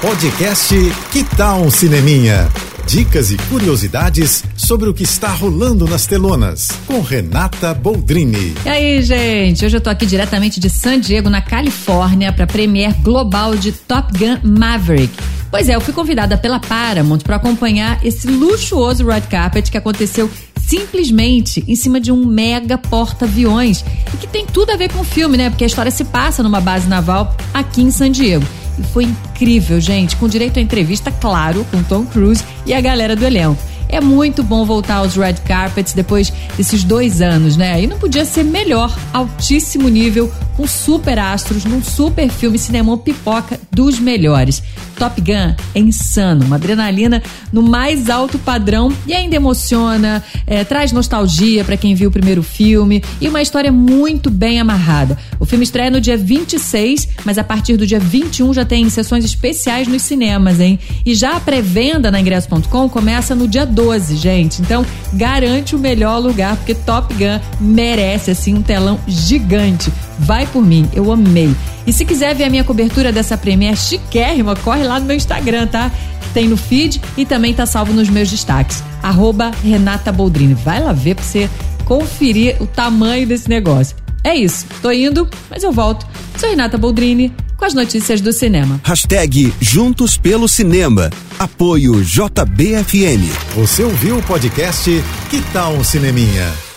Podcast Que Tal um Cineminha? Dicas e curiosidades sobre o que está rolando nas telonas, com Renata Boldrini. E aí, gente? Hoje eu tô aqui diretamente de San Diego, na Califórnia, para a premiere global de Top Gun Maverick. Pois é, eu fui convidada pela Paramount para acompanhar esse luxuoso red carpet que aconteceu simplesmente em cima de um mega porta-aviões e que tem tudo a ver com o filme, né? Porque a história se passa numa base naval aqui em San Diego. Foi incrível, gente, com direito à entrevista, claro, com Tom Cruise e a galera do elenco. É muito bom voltar aos red carpets depois desses dois anos, né? E não podia ser melhor, altíssimo nível, com super astros, num super filme cinema pipoca dos melhores. Top Gun é insano, uma adrenalina no mais alto padrão e ainda emociona, é, traz nostalgia para quem viu o primeiro filme e uma história muito bem amarrada. O filme estreia no dia 26, mas a partir do dia 21 já tem sessões especiais nos cinemas, hein? E já a pré-venda na ingresso.com começa no dia 12, gente. Então, garante o melhor lugar, porque Top Gun merece, assim, um telão gigante. Vai por mim, eu amei. E se quiser ver a minha cobertura dessa premiere chiquérrima, corre lá no meu Instagram, tá? Que tem no feed e também tá salvo nos meus destaques. Arroba Renata Boldrini. Vai lá ver pra você conferir o tamanho desse negócio. É isso, tô indo, mas eu volto. Sou Renata Boldrini com as notícias do cinema. Hashtag Juntos pelo Cinema. Apoio JBFM. Você ouviu o podcast Que Tal um Cineminha?